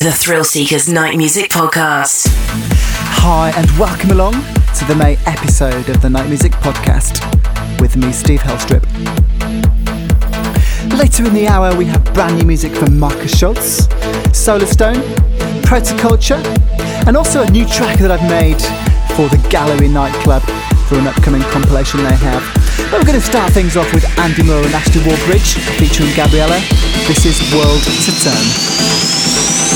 the Thrill Seekers Night Music Podcast. Hi, and welcome along to the May episode of the Night Music Podcast with me, Steve Helstrip. Later in the hour, we have brand new music from Markus Schulz, Solarstone, Protoculture, and also a new track that I've made for the Gallery nightclub for an upcoming compilation they have. But we're going to start things off with Andy Moore and Ashley Wallbridge featuring Gabriella. This is World to Turn.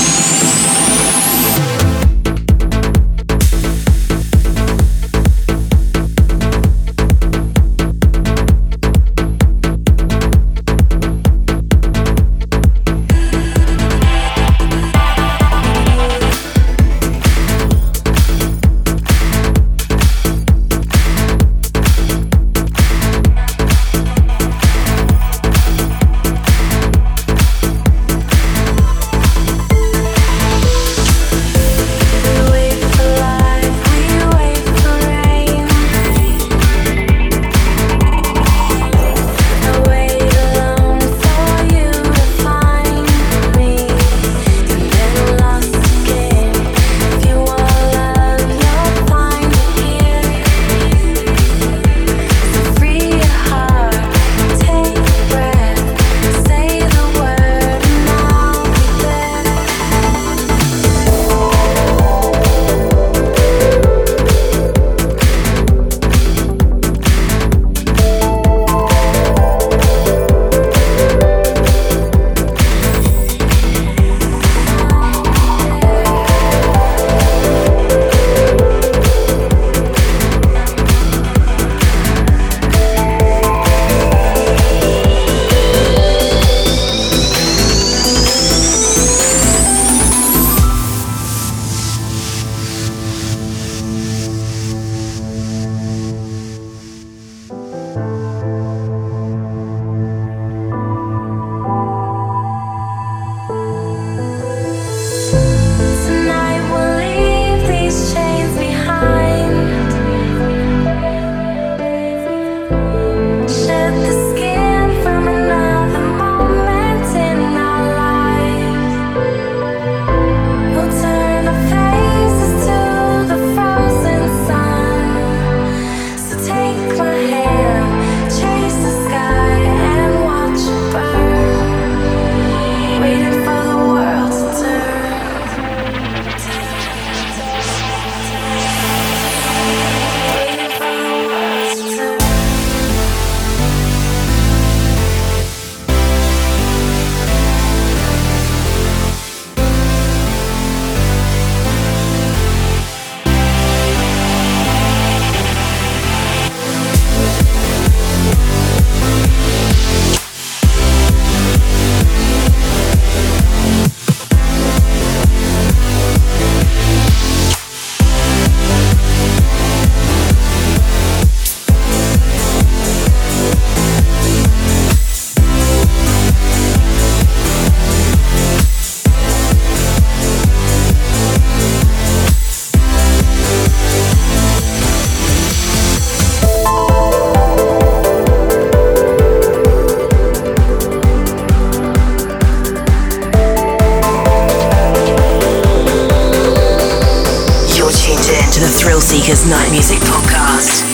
Seeker's Night Music Podcast.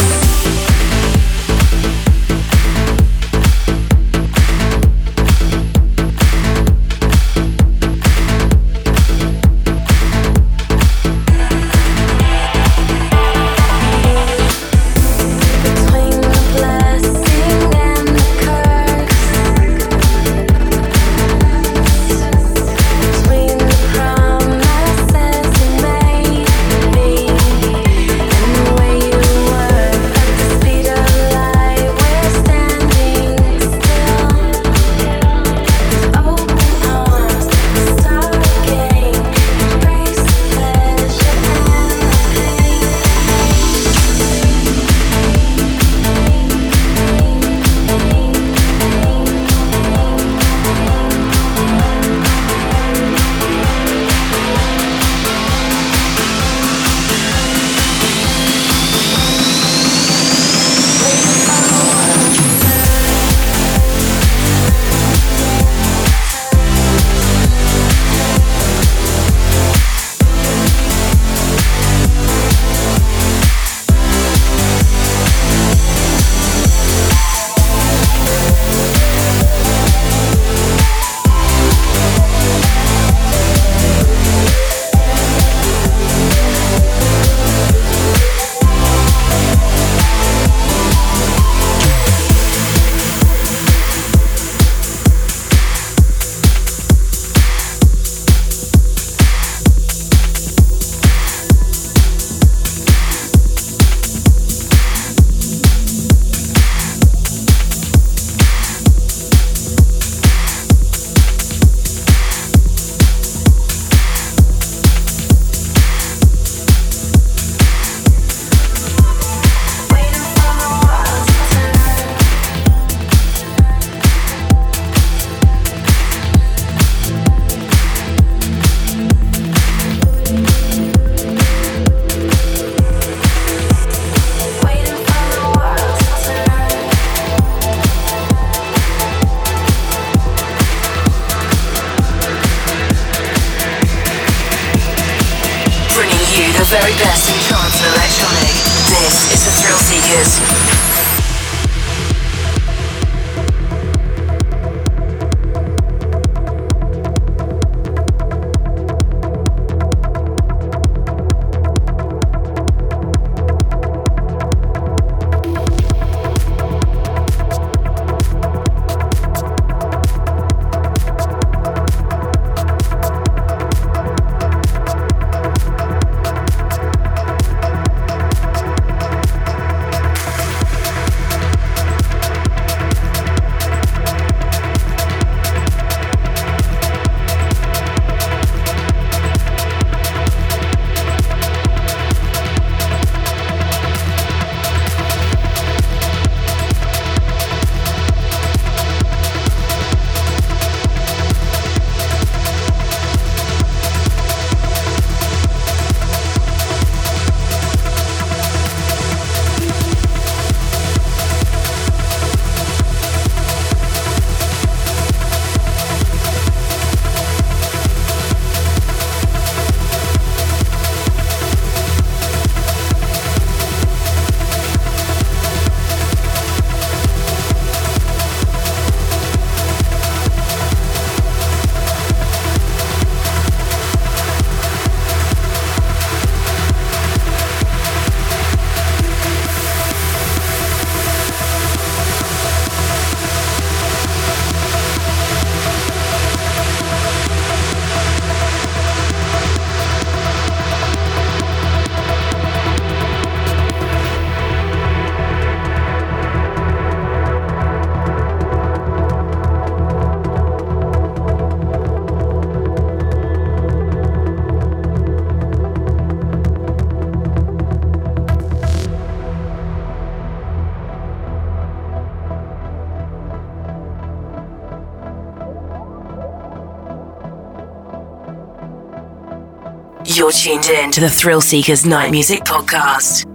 Tuned in to the Thrill Seekers Night Music Podcast.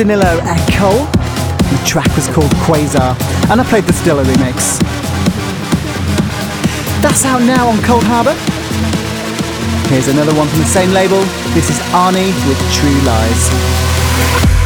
Danilo Ercole. The track was called Quasar, and I played the Stiller remix. That's out now on Cold Harbour. Here's another one from the same label. This is Arnie with True Lies.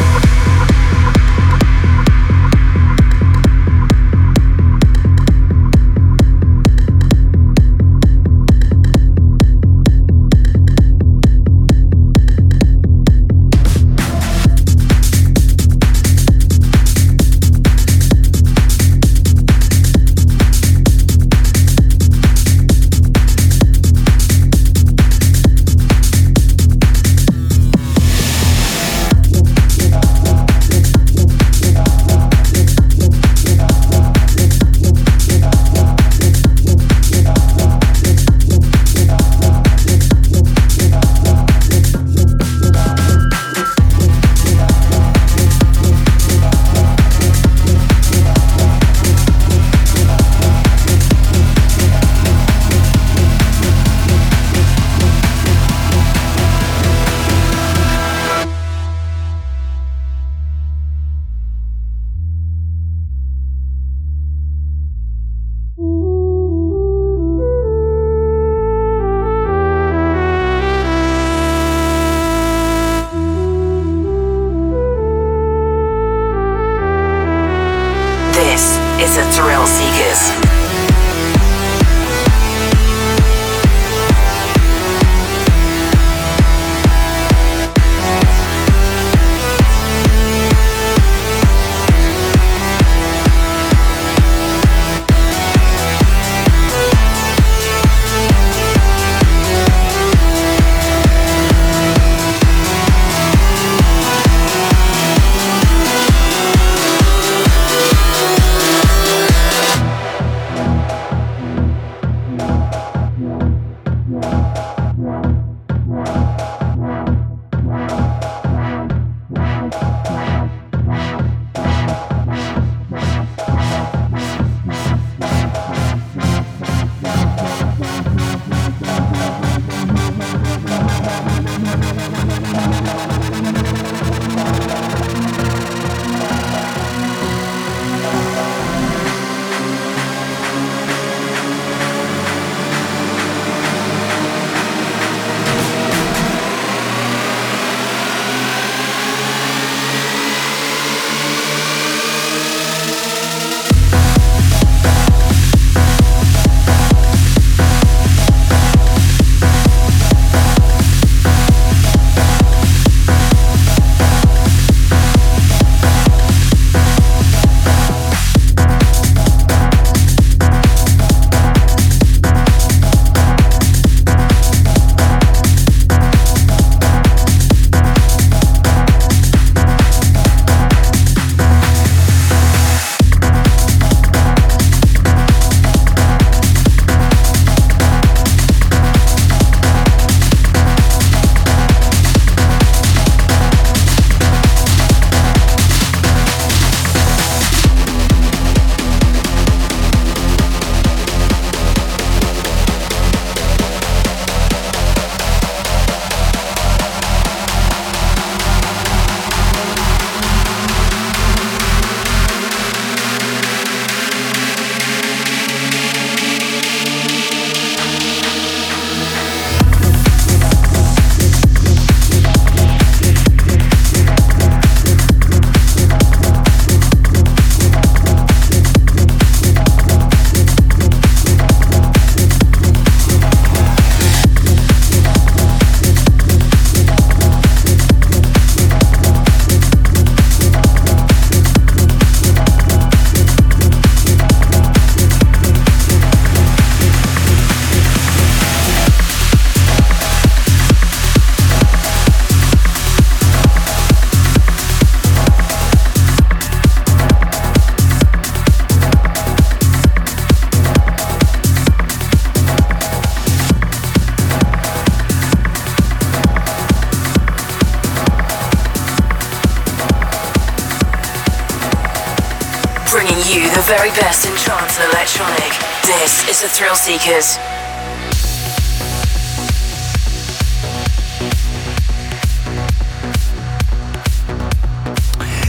Thrill Seekers.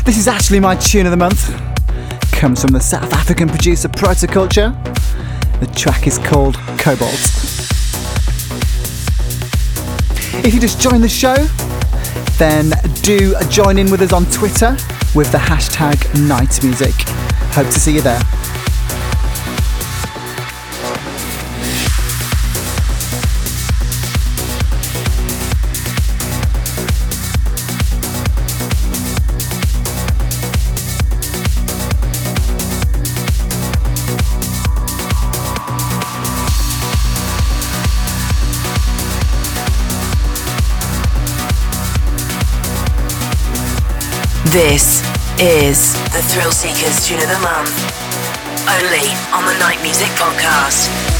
This is actually my tune of the month. Comes from the South African producer Protoculture. The track is called Cobalt. If you just joined the show, then do join in with us on Twitter with the hashtag Night Music. Hope to see you there. This is the Thrill Seekers Tune of the Month, only on the Night Music Podcast.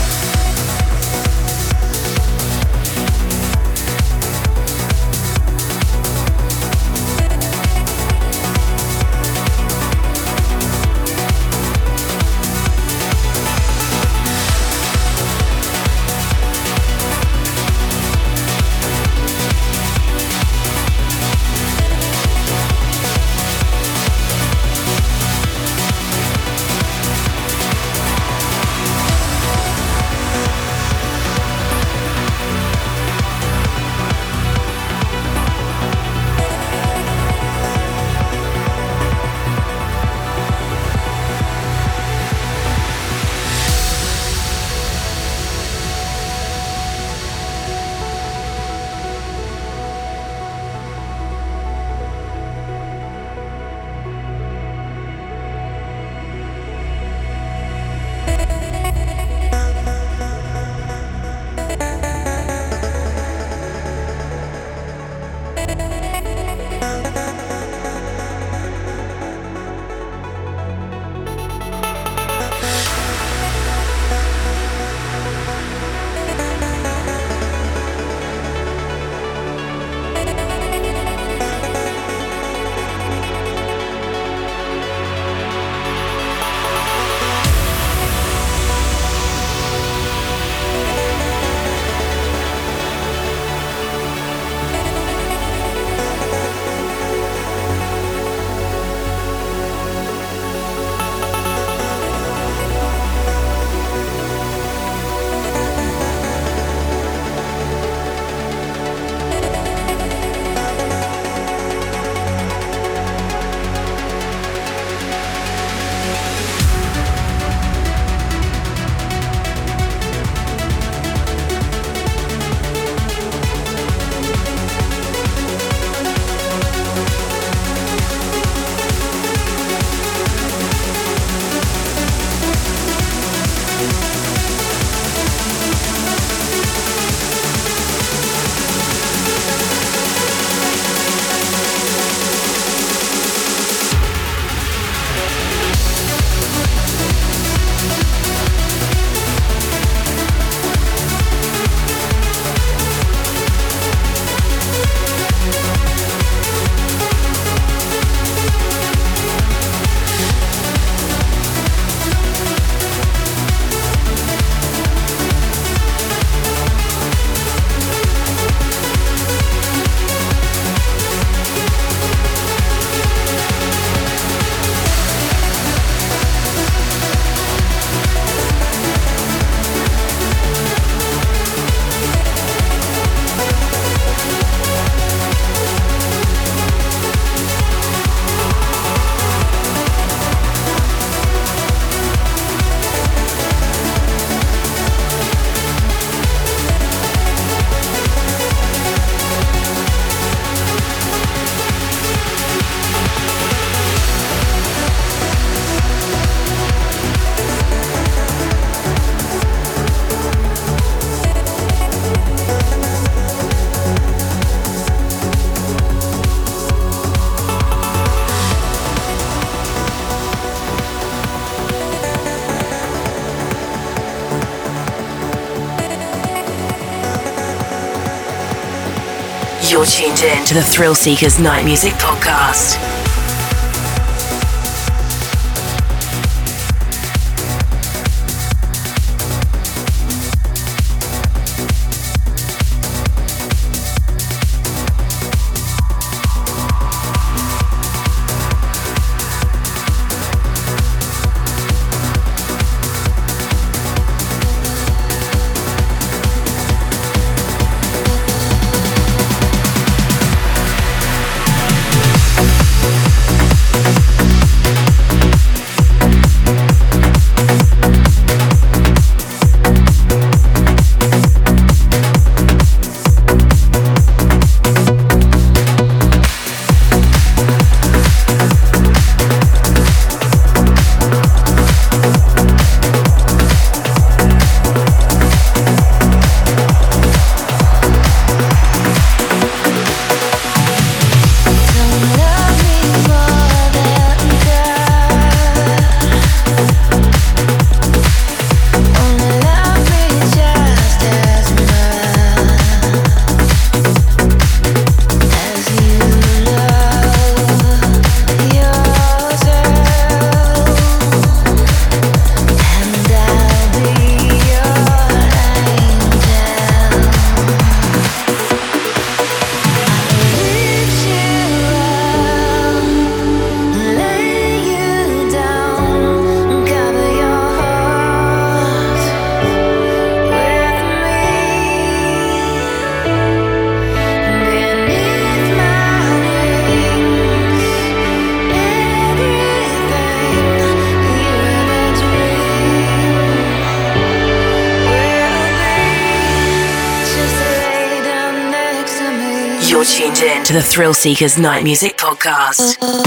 In to the Thrill Seekers Night Music Podcast. Thrill Seekers Night Music Podcast.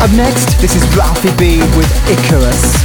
Up next, this is Ralphie B with Icarus.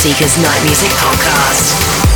Seekers Night Music Podcast.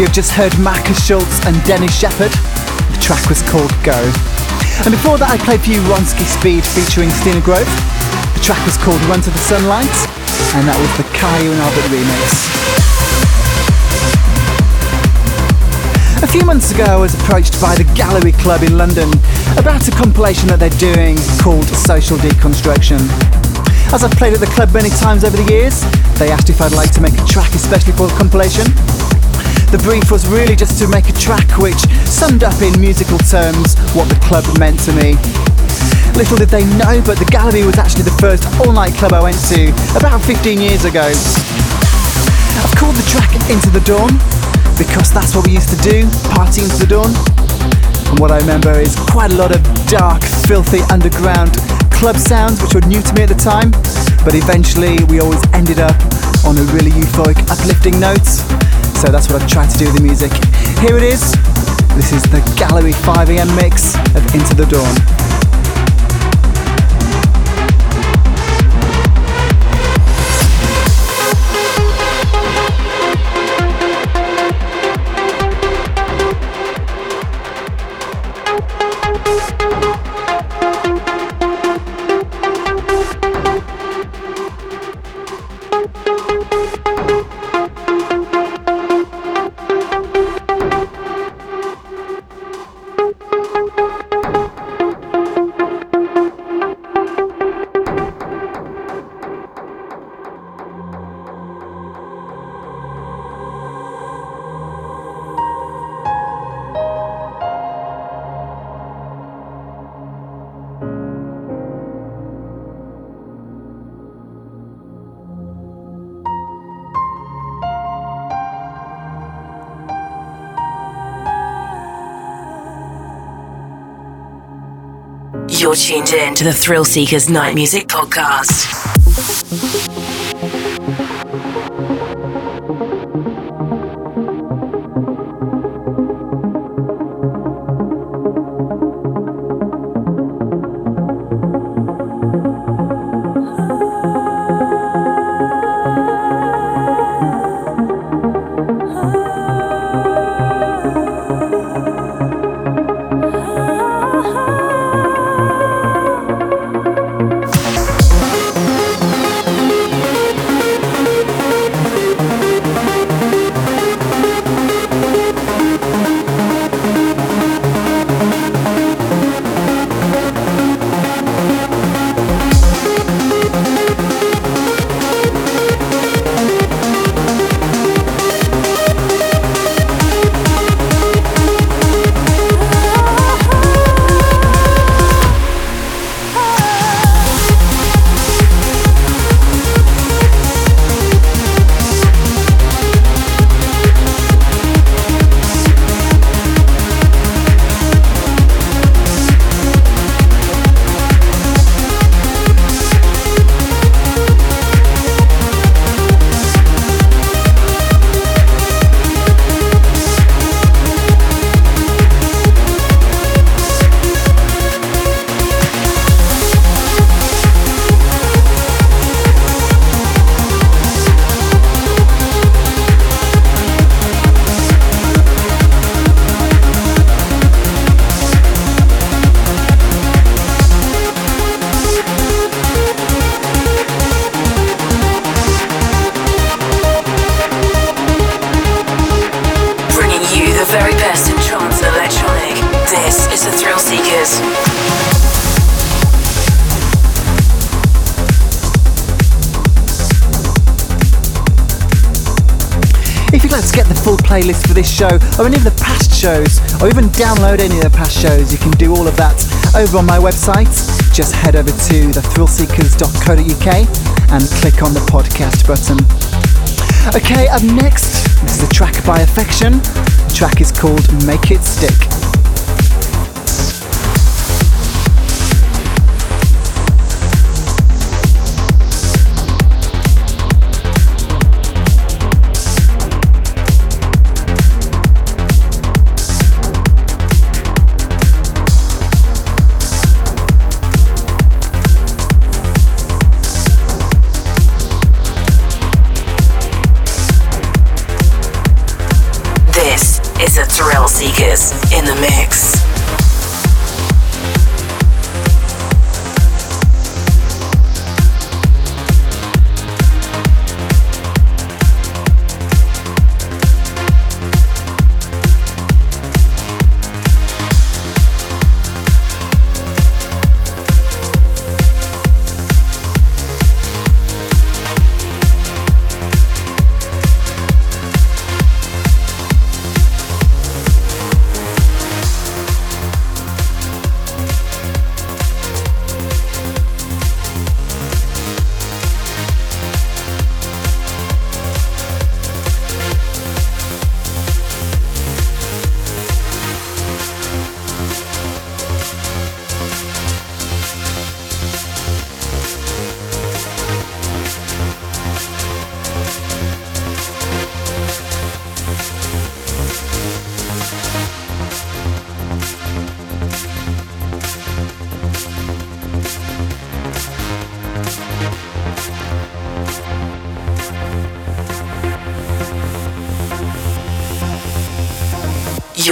You have just heard Marcus Schulz and Dennis Sheperd. The track was called Go. And before that, I played for you Ronski Speed featuring Stine Grove. The track was called Run to the Sunlight, and that was the Kyau and Albert remix. A few months ago, I was approached by the Gallery Club in London about a compilation that they're doing called Social Deconstruction. As I've played at the club many times over the years, they asked if I'd like to make a track especially for the compilation. The brief was really just to make a track which summed up in musical terms what the club meant to me. Little did they know, but the Gallery was actually the first all-night club I went to about 15 years ago. I've called the track Into the Dawn because that's what we used to do, party into the dawn. And what I remember is quite a lot of dark, filthy underground club sounds, which were new to me at the time. But eventually, we always ended up on a really euphoric, uplifting note. So that's what I've tried to do with the music. Here it is. This is the Gallery 5am mix of Into the Dawn. You're tuned in to the Thrillseekers Night Music Podcast. Playlist for this show or any of the past shows, or even download any of the past shows, you can do all of that over on my website. Just head over to thethrillseekers.co.uk and click on the podcast button. Okay, up next, this is a track by Affection. The track is called Make It Stick.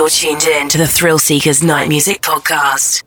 You're tuned in to the Thrillseekers Night Music Podcast.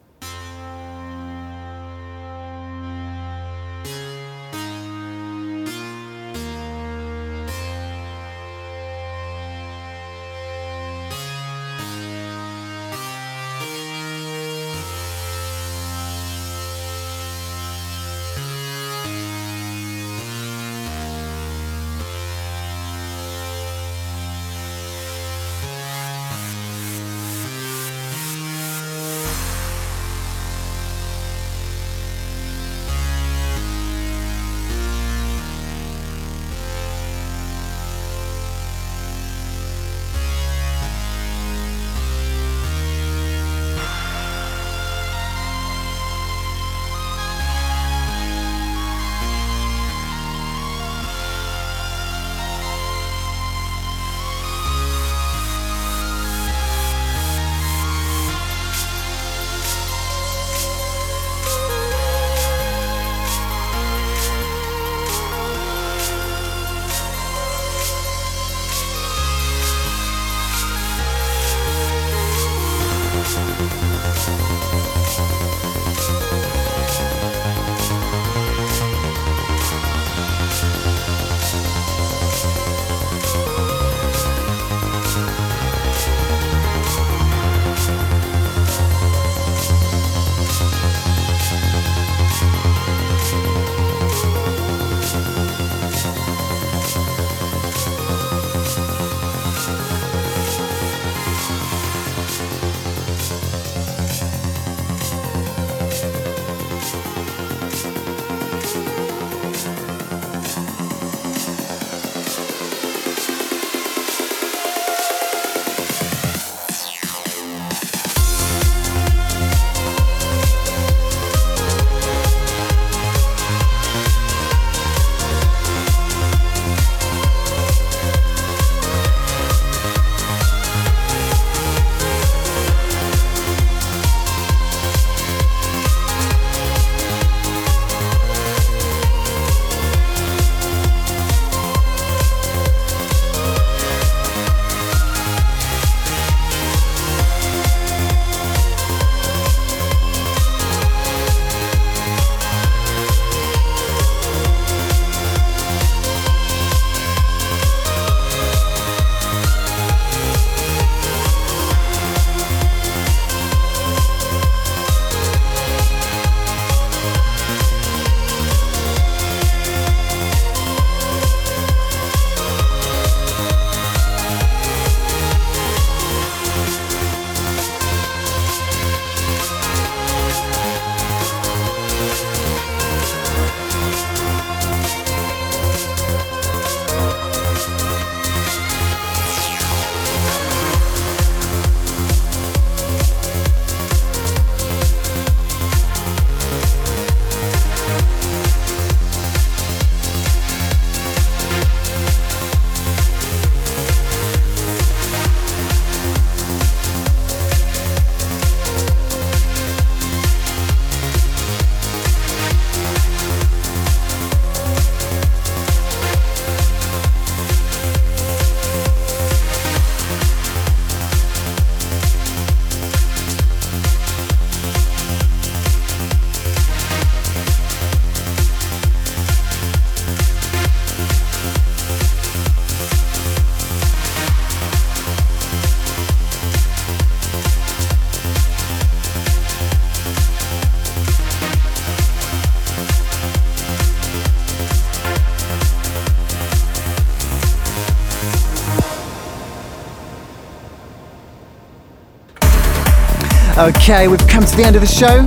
Okay, we've come to the end of the show,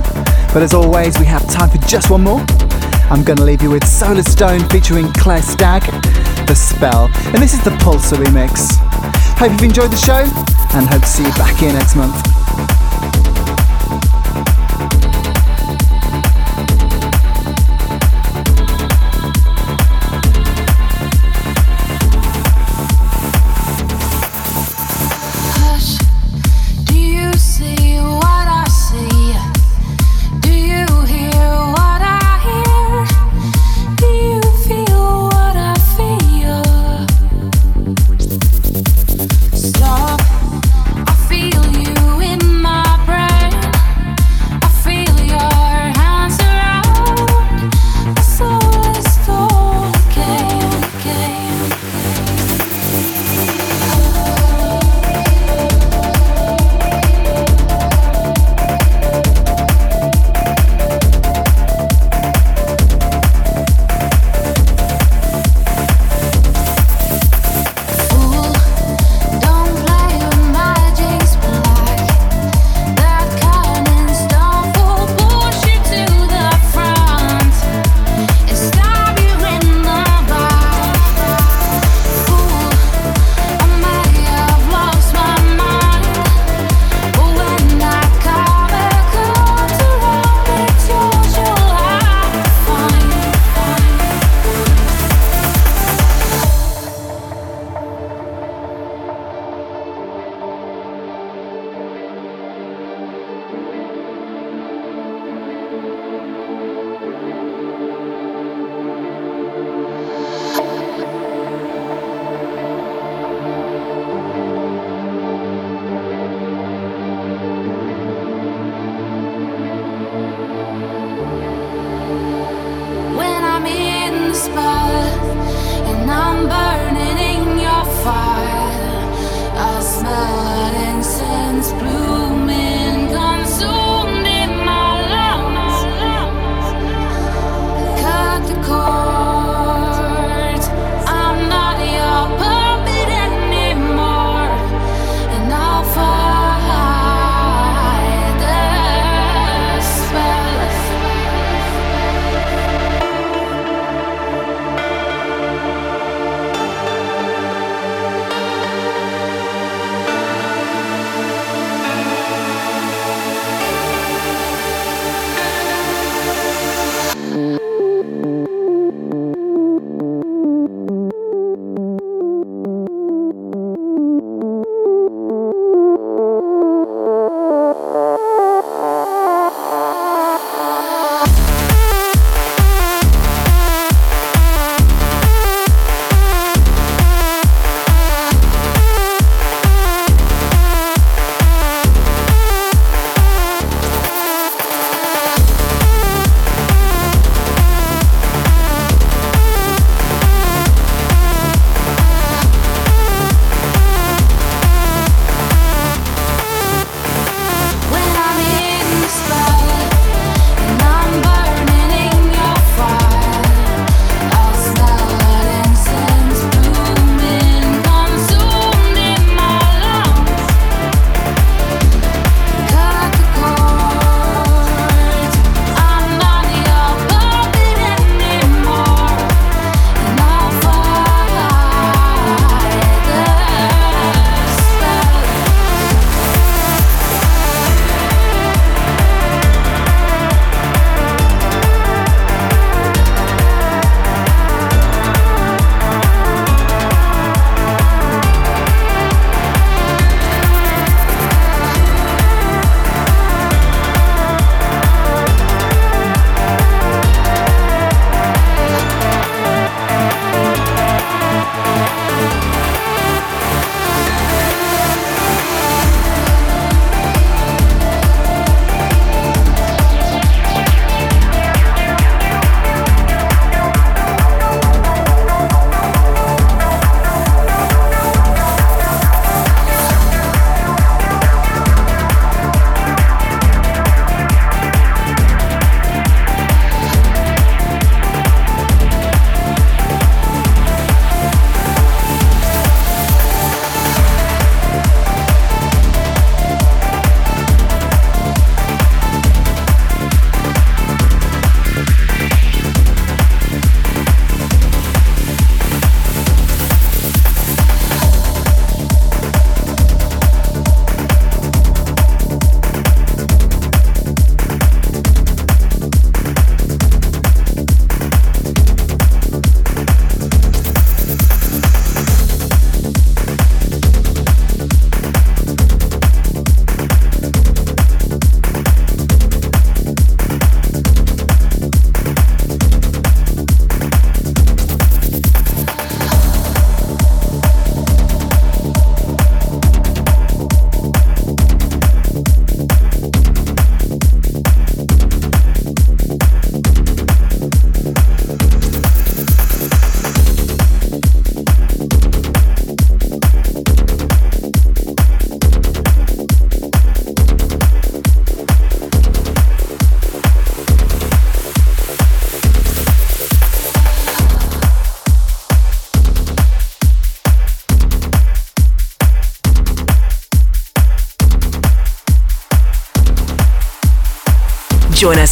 but as always, we have time for just one more. I'm going to leave you with Solarstone featuring Claire Stagg, The Spell, and this is the Pulsar remix. Hope you've enjoyed the show, and hope to see you back here next month.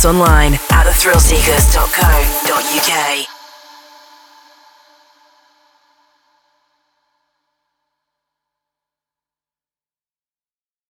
Online.